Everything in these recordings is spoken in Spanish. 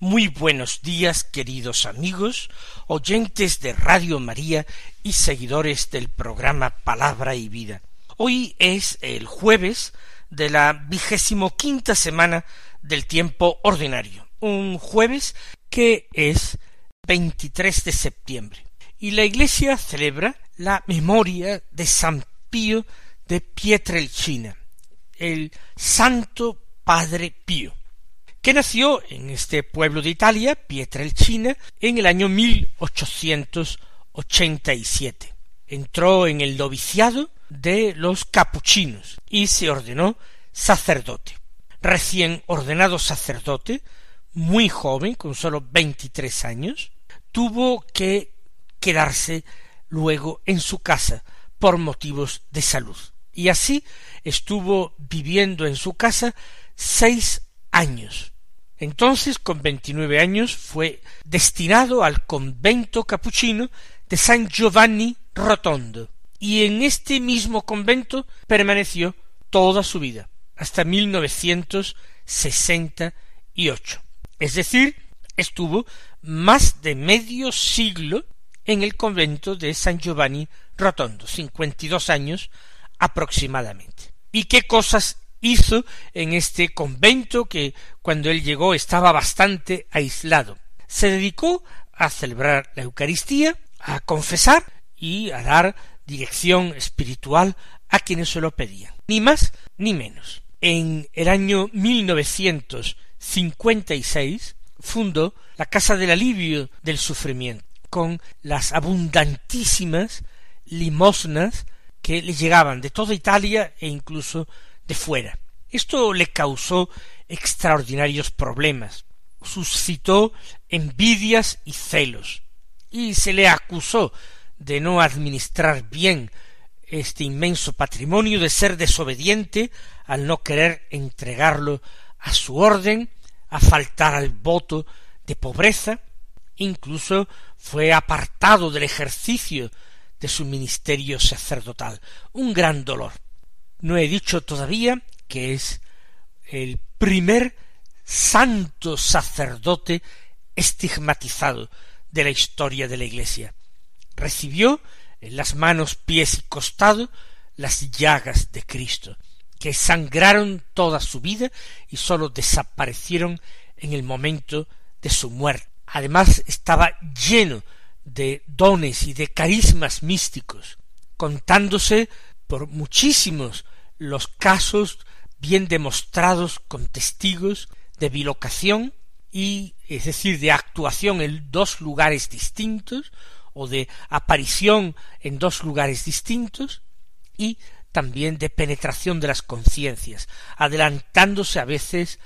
Muy buenos días, queridos amigos, oyentes de Radio María y seguidores del programa Palabra y Vida. Hoy es el jueves de la vigésimo quinta semana del tiempo ordinario, un jueves que es 23 de septiembre. Y la Iglesia celebra la memoria de San Pío de Pietrelcina, el Santo Padre Pío, que nació en este pueblo de Italia, Pietrelcina, en el año 1887. Entró en el noviciado de los capuchinos y se ordenó sacerdote. Recién ordenado sacerdote, muy joven, con sólo veintitrés años, tuvo que quedarse luego en su casa por motivos de salud. Y así estuvo viviendo en su casa seis años. Entonces, con veintinueve años, fue destinado al convento capuchino de San Giovanni Rotondo, y en este mismo convento permaneció toda su vida, hasta mil novecientos sesenta y ocho. Es decir, estuvo más de medio siglo en el convento de San Giovanni Rotondo, cincuenta y dos años aproximadamente. ¿Y qué cosas hizo en este convento que cuando él llegó estaba bastante aislado? Se dedicó a celebrar la Eucaristía, a confesar y a dar dirección espiritual a quienes se lo pedían, ni más ni menos. En el año 1956 fundó la Casa del Alivio del Sufrimiento, con las abundantísimas limosnas que le llegaban de toda Italia e incluso de fuera. Esto le causó extraordinarios problemas, suscitó envidias y celos, y se le acusó de no administrar bien este inmenso patrimonio, de ser desobediente al no querer entregarlo a su orden, a faltar al voto de pobreza, incluso fue apartado del ejercicio de su ministerio sacerdotal. Un gran dolor. No he dicho todavía que es el primer santo sacerdote estigmatizado de la historia de la Iglesia. Recibió en las manos, pies y costado las llagas de Cristo, que sangraron toda su vida y sólo desaparecieron en el momento de su muerte. Además estaba lleno de dones y de carismas místicos, contándose por muchísimos los casos bien demostrados con testigos de bilocación y es decir de actuación en dos lugares distintos o de aparición en dos lugares distintos y también de penetración de las conciencias, adelantándose a veces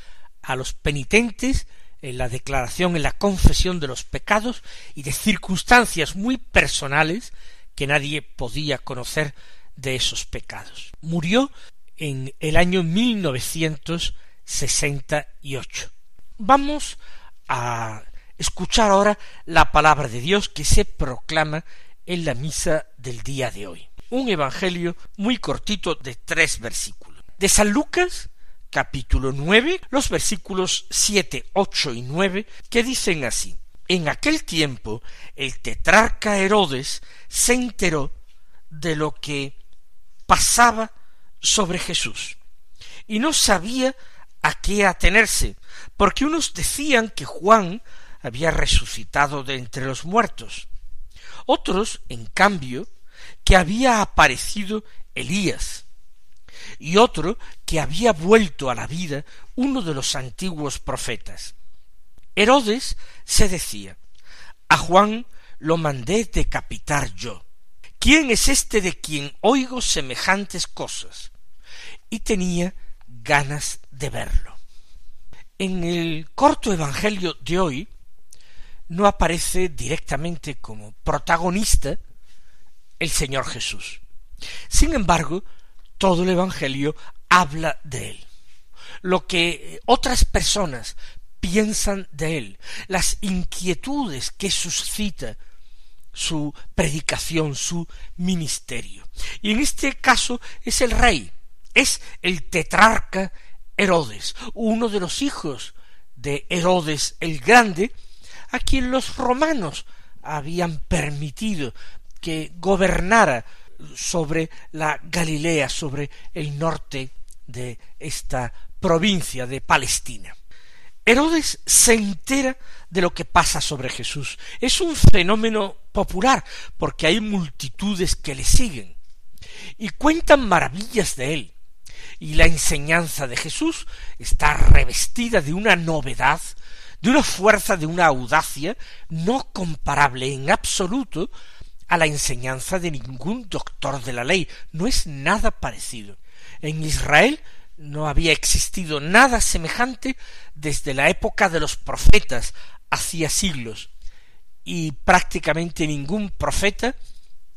a los penitentes en la declaración, en la confesión de los pecados y de circunstancias muy personales que nadie podía conocer de esos pecados. Murió en el año 1968. Vamos a escuchar ahora la palabra de Dios que se proclama en la misa del día de hoy. Un evangelio muy cortito de tres versículos. De San Lucas, capítulo nueve, los versículos siete, ocho y nueve, que dicen así En aquel tiempo el tetrarca Herodes se enteró de lo que pasaba sobre Jesús y no sabía a qué atenerse, porque unos decían que Juan había resucitado de entre los muertos, otros, en cambio, que había aparecido Elías, y otro que había vuelto a la vida uno de los antiguos profetas. Herodes se decía a Juan lo mandé decapitar yo. ¿Quién es este de quien oigo semejantes cosas? Y tenía ganas de verlo. En el corto Evangelio de hoy no aparece directamente como protagonista el Señor Jesús. Sin embargo, todo el Evangelio habla de él. Lo que otras personas piensan de él, las inquietudes que suscita su predicación, su ministerio. Y en este caso es el rey, es el tetrarca Herodes, uno de los hijos de Herodes el Grande, a quien los romanos habían permitido que gobernara sobre la Galilea, sobre el norte de esta provincia de Palestina. Herodes se entera de lo que pasa sobre Jesús. Es un fenómeno popular, porque hay multitudes que le siguen y cuentan maravillas de él. Y la enseñanza de Jesús está revestida de una novedad, de una fuerza, de una audacia no comparable en absoluto a la enseñanza de ningún doctor de la ley. No es nada parecido. En Israel no había existido nada semejante desde la época de los profetas hacía siglos, y prácticamente ningún profeta,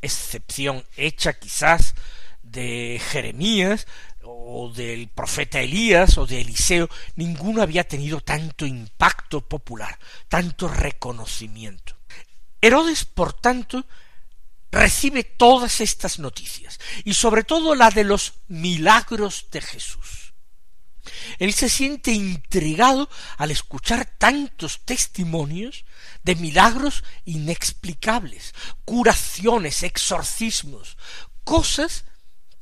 excepción hecha quizás de Jeremías o del profeta Elías o de Eliseo, ninguno había tenido tanto impacto popular, tanto reconocimiento. Herodes, por tanto, recibe todas estas noticias, y sobre todo la de los milagros de Jesús. Él se siente intrigado al escuchar tantos testimonios de milagros inexplicables, curaciones, exorcismos, cosas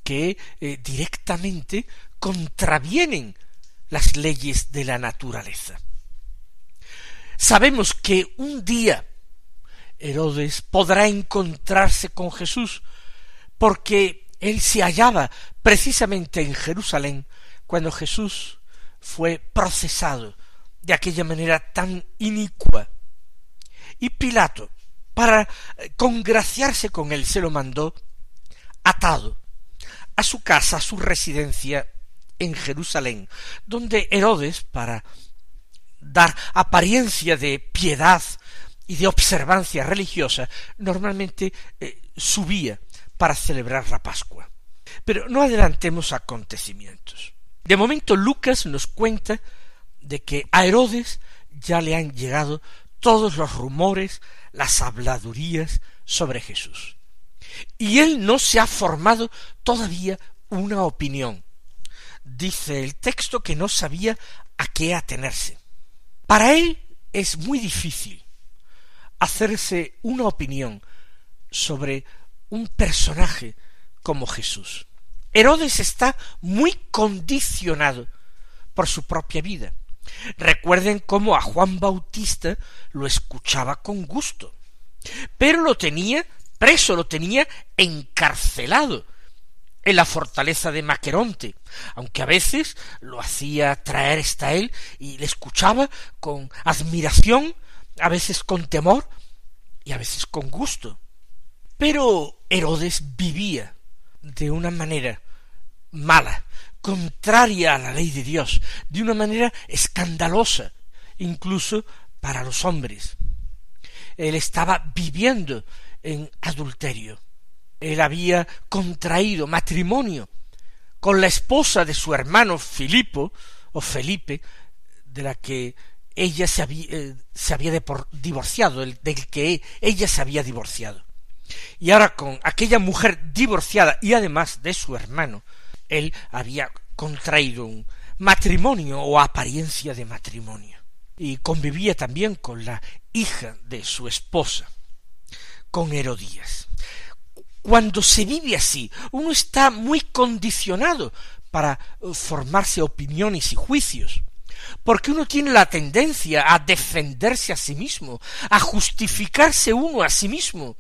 que eh, directamente contravienen las leyes de la naturaleza. Sabemos que un día Herodes podrá encontrarse con Jesús, porque él se hallaba precisamente en Jerusalén cuando Jesús fue procesado de aquella manera tan inicua. Y Pilato, para eh, congraciarse con él, se lo mandó atado a su casa, a su residencia en Jerusalén, donde Herodes, para dar apariencia de piedad y de observancia religiosa, normalmente eh, subía para celebrar la Pascua. Pero no adelantemos acontecimientos. De momento Lucas nos cuenta de que a Herodes ya le han llegado todos los rumores, las habladurías sobre Jesús. Y él no se ha formado todavía una opinión. Dice el texto que no sabía a qué atenerse. Para él es muy difícil hacerse una opinión sobre un personaje como Jesús. Herodes está muy condicionado por su propia vida. Recuerden cómo a Juan Bautista lo escuchaba con gusto, pero lo tenía preso, lo tenía encarcelado en la fortaleza de Maqueronte, aunque a veces lo hacía traer hasta él y le escuchaba con admiración a veces con temor y a veces con gusto. Pero Herodes vivía de una manera mala, contraria a la ley de Dios, de una manera escandalosa, incluso para los hombres. Él estaba viviendo en adulterio. Él había contraído matrimonio con la esposa de su hermano Filipo o Felipe, de la que ella se había, eh, se había divorciado, del que ella se había divorciado. Y ahora con aquella mujer divorciada y además de su hermano, él había contraído un matrimonio o apariencia de matrimonio. Y convivía también con la hija de su esposa, con Herodías. Cuando se vive así, uno está muy condicionado para eh, formarse opiniones y juicios porque uno tiene la tendencia a defenderse a sí mismo, a justificarse uno a sí mismo.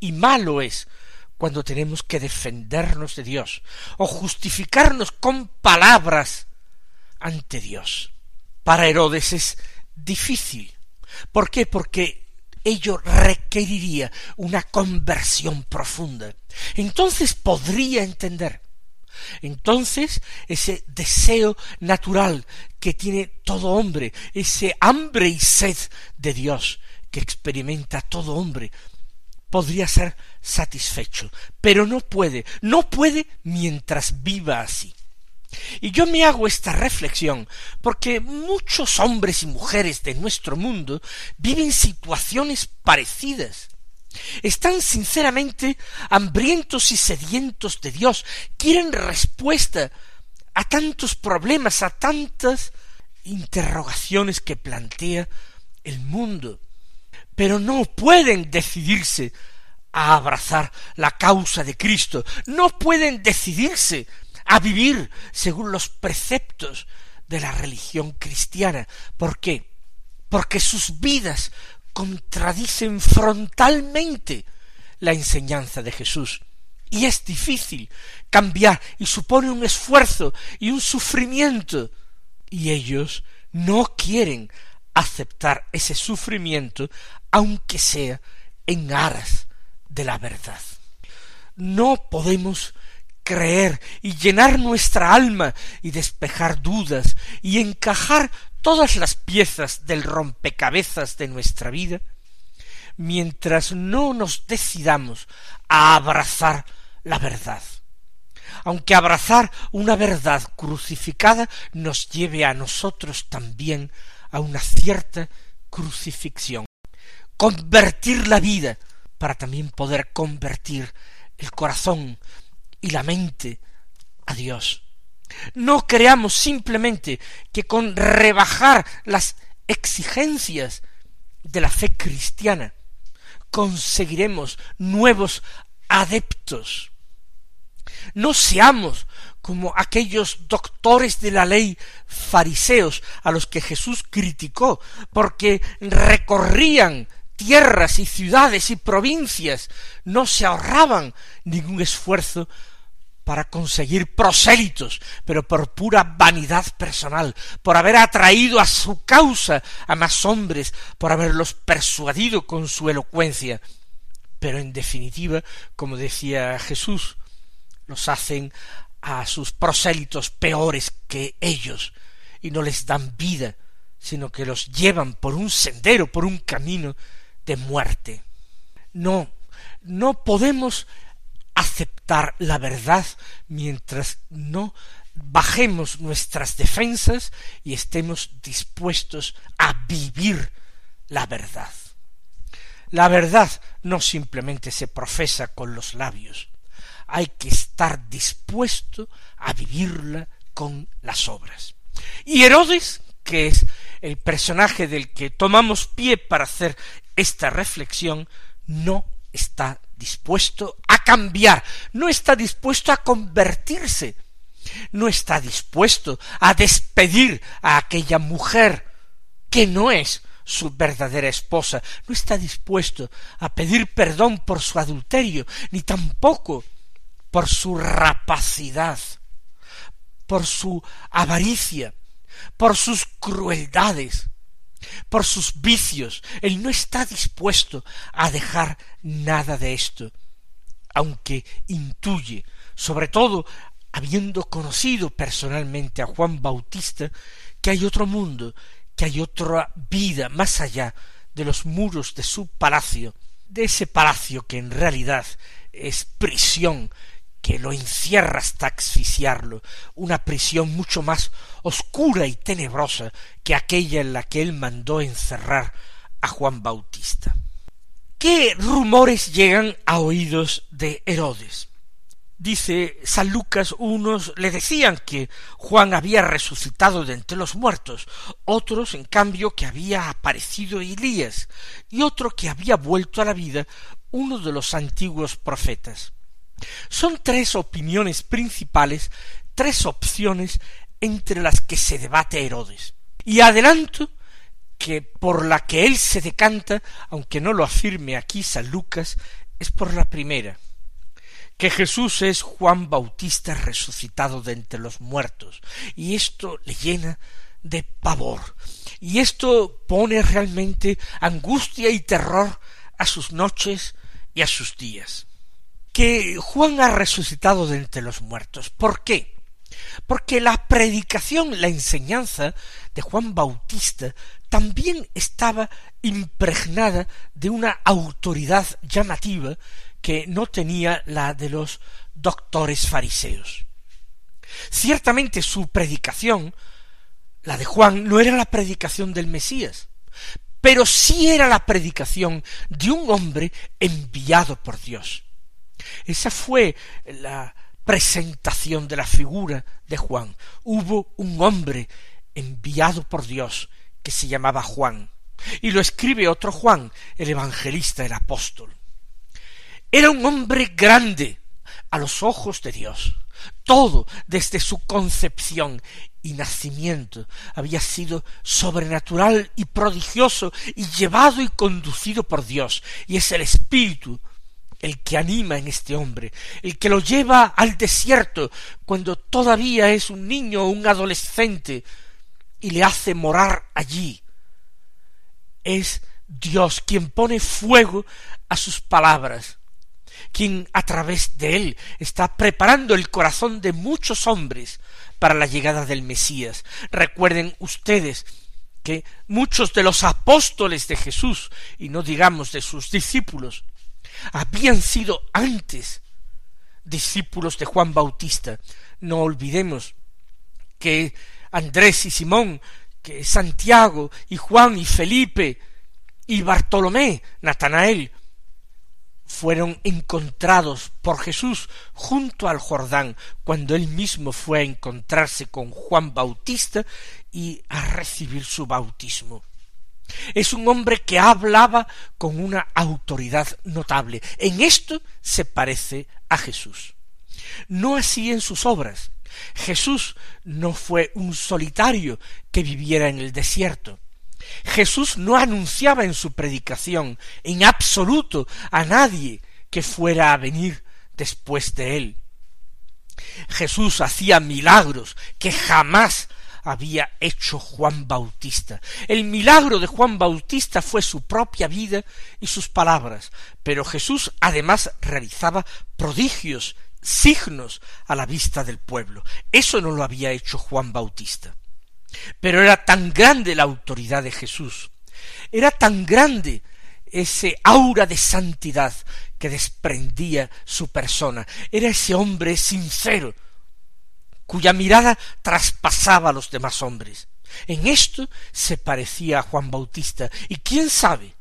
Y malo es cuando tenemos que defendernos de Dios o justificarnos con palabras ante Dios. Para Herodes es difícil. ¿Por qué? Porque ello requeriría una conversión profunda. Entonces podría entender Entonces, ese deseo natural que tiene todo hombre, ese hambre y sed de Dios que experimenta todo hombre, podría ser satisfecho, pero no puede, no puede mientras viva así. Y yo me hago esta reflexión porque muchos hombres y mujeres de nuestro mundo viven situaciones parecidas. Están sinceramente hambrientos y sedientos de Dios, quieren respuesta a tantos problemas, a tantas interrogaciones que plantea el mundo, pero no pueden decidirse a abrazar la causa de Cristo, no pueden decidirse a vivir según los preceptos de la religión cristiana. ¿Por qué? Porque sus vidas contradicen frontalmente la enseñanza de Jesús. Y es difícil cambiar y supone un esfuerzo y un sufrimiento. Y ellos no quieren aceptar ese sufrimiento aunque sea en aras de la verdad. No podemos creer y llenar nuestra alma y despejar dudas y encajar todas las piezas del rompecabezas de nuestra vida, mientras no nos decidamos a abrazar la verdad. Aunque abrazar una verdad crucificada nos lleve a nosotros también a una cierta crucifixión. Convertir la vida para también poder convertir el corazón y la mente a Dios. No creamos simplemente que con rebajar las exigencias de la fe cristiana conseguiremos nuevos adeptos. No seamos como aquellos doctores de la ley fariseos a los que Jesús criticó, porque recorrían tierras y ciudades y provincias, no se ahorraban ningún esfuerzo para conseguir prosélitos, pero por pura vanidad personal, por haber atraído a su causa a más hombres, por haberlos persuadido con su elocuencia. Pero en definitiva, como decía Jesús, los hacen a sus prosélitos peores que ellos, y no les dan vida, sino que los llevan por un sendero, por un camino de muerte. No, no podemos aceptar la verdad mientras no bajemos nuestras defensas y estemos dispuestos a vivir la verdad. La verdad no simplemente se profesa con los labios, hay que estar dispuesto a vivirla con las obras. Y Herodes, que es el personaje del que tomamos pie para hacer esta reflexión, no está dispuesto a cambiar, no está dispuesto a convertirse, no está dispuesto a despedir a aquella mujer que no es su verdadera esposa, no está dispuesto a pedir perdón por su adulterio, ni tampoco por su rapacidad, por su avaricia, por sus crueldades, por sus vicios. Él no está dispuesto a dejar nada de esto, aunque intuye, sobre todo habiendo conocido personalmente a Juan Bautista, que hay otro mundo, que hay otra vida más allá de los muros de su palacio, de ese palacio que en realidad es prisión que lo encierra hasta asfixiarlo, una prisión mucho más oscura y tenebrosa que aquella en la que él mandó encerrar a Juan Bautista. ¿Qué rumores llegan a oídos de Herodes? Dice San Lucas, unos le decían que Juan había resucitado de entre los muertos, otros, en cambio, que había aparecido Elías, y otro que había vuelto a la vida uno de los antiguos profetas. Son tres opiniones principales, tres opciones entre las que se debate Herodes. Y adelanto que por la que él se decanta, aunque no lo afirme aquí San Lucas, es por la primera, que Jesús es Juan Bautista resucitado de entre los muertos, y esto le llena de pavor, y esto pone realmente angustia y terror a sus noches y a sus días. Que Juan ha resucitado de entre los muertos. ¿Por qué? Porque la predicación, la enseñanza de Juan Bautista también estaba impregnada de una autoridad llamativa que no tenía la de los doctores fariseos. Ciertamente su predicación, la de Juan, no era la predicación del Mesías, pero sí era la predicación de un hombre enviado por Dios. Esa fue la presentación de la figura de Juan. Hubo un hombre enviado por Dios que se llamaba Juan. Y lo escribe otro Juan, el evangelista, el apóstol. Era un hombre grande a los ojos de Dios. Todo desde su concepción y nacimiento había sido sobrenatural y prodigioso y llevado y conducido por Dios. Y es el Espíritu el que anima en este hombre, el que lo lleva al desierto cuando todavía es un niño o un adolescente y le hace morar allí. Es Dios quien pone fuego a sus palabras, quien a través de él está preparando el corazón de muchos hombres para la llegada del Mesías. Recuerden ustedes que muchos de los apóstoles de Jesús, y no digamos de sus discípulos, habían sido antes discípulos de Juan Bautista. No olvidemos que Andrés y Simón, que Santiago y Juan y Felipe y Bartolomé, Natanael, fueron encontrados por Jesús junto al Jordán, cuando él mismo fue a encontrarse con Juan Bautista y a recibir su bautismo. Es un hombre que hablaba con una autoridad notable. En esto se parece a Jesús. No así en sus obras. Jesús no fue un solitario que viviera en el desierto. Jesús no anunciaba en su predicación en absoluto a nadie que fuera a venir después de él. Jesús hacía milagros que jamás había hecho Juan Bautista. El milagro de Juan Bautista fue su propia vida y sus palabras, pero Jesús además realizaba prodigios, signos a la vista del pueblo. Eso no lo había hecho Juan Bautista. Pero era tan grande la autoridad de Jesús, era tan grande ese aura de santidad que desprendía su persona, era ese hombre sincero, cuya mirada traspasaba a los demás hombres. En esto se parecía a Juan Bautista, y quién sabe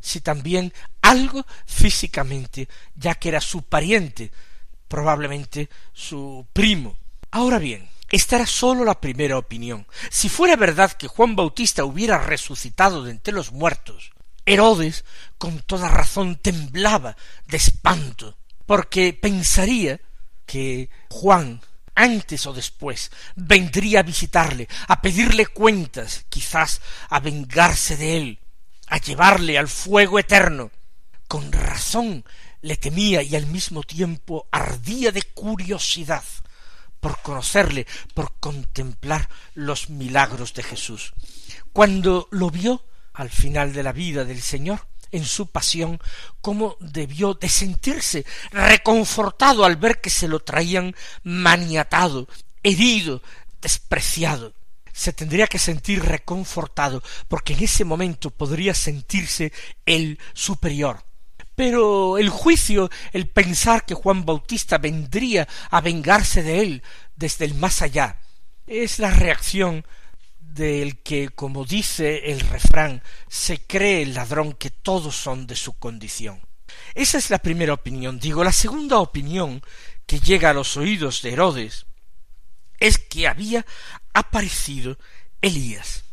si también algo físicamente, ya que era su pariente, probablemente su primo. Ahora bien, esta era sólo la primera opinión. Si fuera verdad que Juan Bautista hubiera resucitado de entre los muertos, Herodes con toda razón temblaba de espanto, porque pensaría que Juan antes o después vendría a visitarle, a pedirle cuentas, quizás a vengarse de él, a llevarle al fuego eterno. Con razón le temía y al mismo tiempo ardía de curiosidad por conocerle, por contemplar los milagros de Jesús. Cuando lo vio al final de la vida del Señor, en su pasión, cómo debió de sentirse reconfortado al ver que se lo traían maniatado, herido, despreciado. Se tendría que sentir reconfortado, porque en ese momento podría sentirse el superior. Pero el juicio, el pensar que Juan Bautista vendría a vengarse de él desde el más allá, es la reacción del que, como dice el refrán, se cree el ladrón que todos son de su condición. Esa es la primera opinión. Digo, la segunda opinión que llega a los oídos de Herodes es que había aparecido Elías.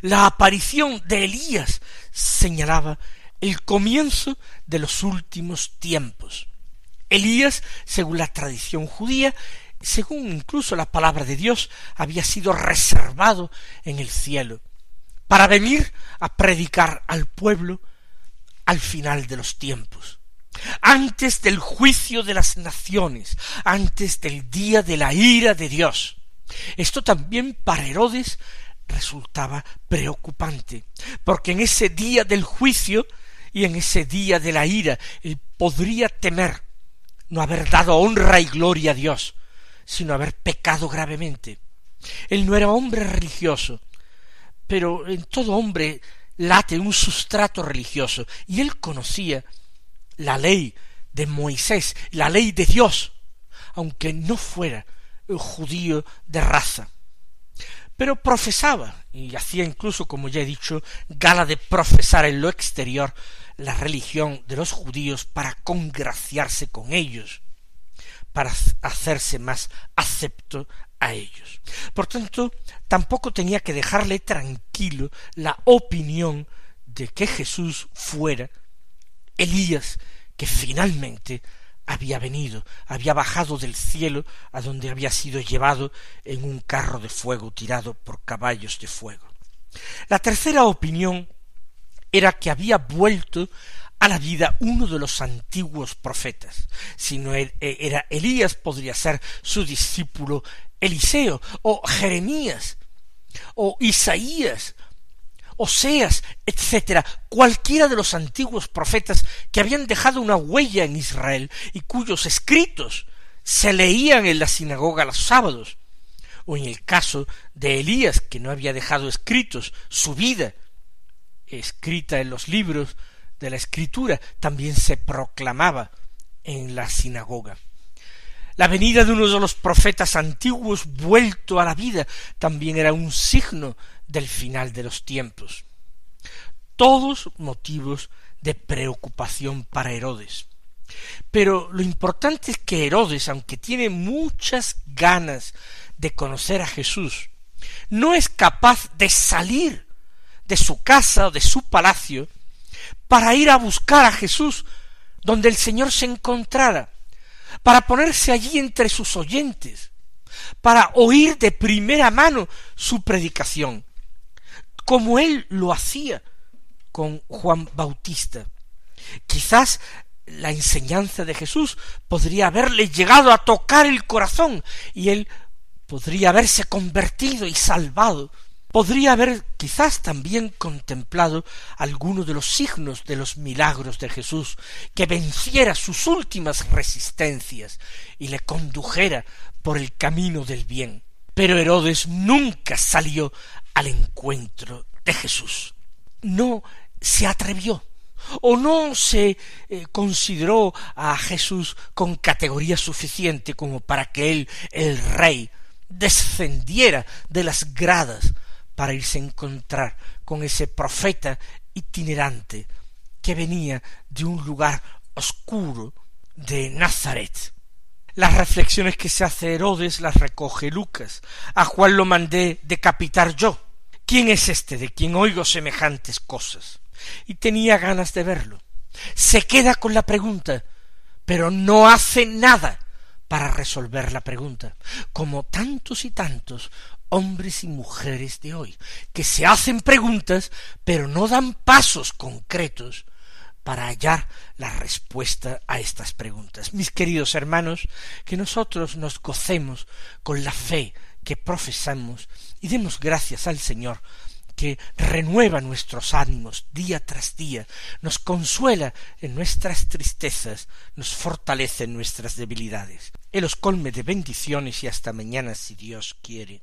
La aparición de Elías señalaba el comienzo de los últimos tiempos. Elías, según la tradición judía, según incluso la palabra de Dios, había sido reservado en el cielo, para venir a predicar al pueblo al final de los tiempos, antes del juicio de las naciones, antes del día de la ira de Dios. Esto también para Herodes resultaba preocupante, porque en ese día del juicio y en ese día de la ira él podría temer no haber dado honra y gloria a Dios, sino haber pecado gravemente. Él no era hombre religioso, pero en todo hombre late un sustrato religioso, y él conocía la ley de Moisés, la ley de Dios, aunque no fuera judío de raza. Pero profesaba, y hacía incluso, como ya he dicho, gala de profesar en lo exterior la religión de los judíos para congraciarse con ellos, para hacerse más acepto a ellos. Por tanto, tampoco tenía que dejarle tranquilo la opinión de que Jesús fuera Elías, que finalmente había venido, había bajado del cielo a donde había sido llevado en un carro de fuego tirado por caballos de fuego. La tercera opinión era que había vuelto a la vida uno de los antiguos profetas. Si no e, era Elías, podría ser su discípulo Eliseo, o Jeremías, o Isaías, Oseas, etcétera, cualquiera de los antiguos profetas que habían dejado una huella en Israel y cuyos escritos se leían en la sinagoga los sábados, o en el caso de Elías, que no había dejado escritos su vida, escrita en los libros de la escritura, también se proclamaba en la sinagoga. La venida de uno de los profetas antiguos vuelto a la vida también era un signo del final de los tiempos. Todos motivos de preocupación para Herodes. Pero lo importante es que Herodes, aunque tiene muchas ganas de conocer a Jesús, no es capaz de salir de su casa o de su palacio para ir a buscar a Jesús donde el Señor se encontrara, para ponerse allí entre sus oyentes, para oír de primera mano su predicación, como él lo hacía con Juan Bautista. Quizás la enseñanza de Jesús podría haberle llegado a tocar el corazón y él podría haberse convertido y salvado. Podría haber quizás también contemplado alguno de los signos de los milagros de Jesús, que venciera sus últimas resistencias y le condujera por el camino del bien. Pero Herodes nunca salió al encuentro de Jesús. No se atrevió o no se eh, consideró a Jesús con categoría suficiente como para que él, el rey, descendiera de las gradas para irse a encontrar con ese profeta itinerante que venía de un lugar oscuro de Nazaret. Las reflexiones que se hace Herodes las recoge Lucas, a Juan lo mandé decapitar yo. ¿Quién es este de quien oigo semejantes cosas? Y tenía ganas de verlo. Se queda con la pregunta, pero no hace nada para resolver la pregunta, como tantos y tantos hombres y mujeres de hoy, que se hacen preguntas, pero no dan pasos concretos para hallar la respuesta a estas preguntas. Mis queridos hermanos, que nosotros nos gocemos con la fe que profesamos y demos gracias al Señor que renueva nuestros ánimos día tras día, nos consuela en nuestras tristezas, nos fortalece en nuestras debilidades. Él os colme de bendiciones y hasta mañana si Dios quiere.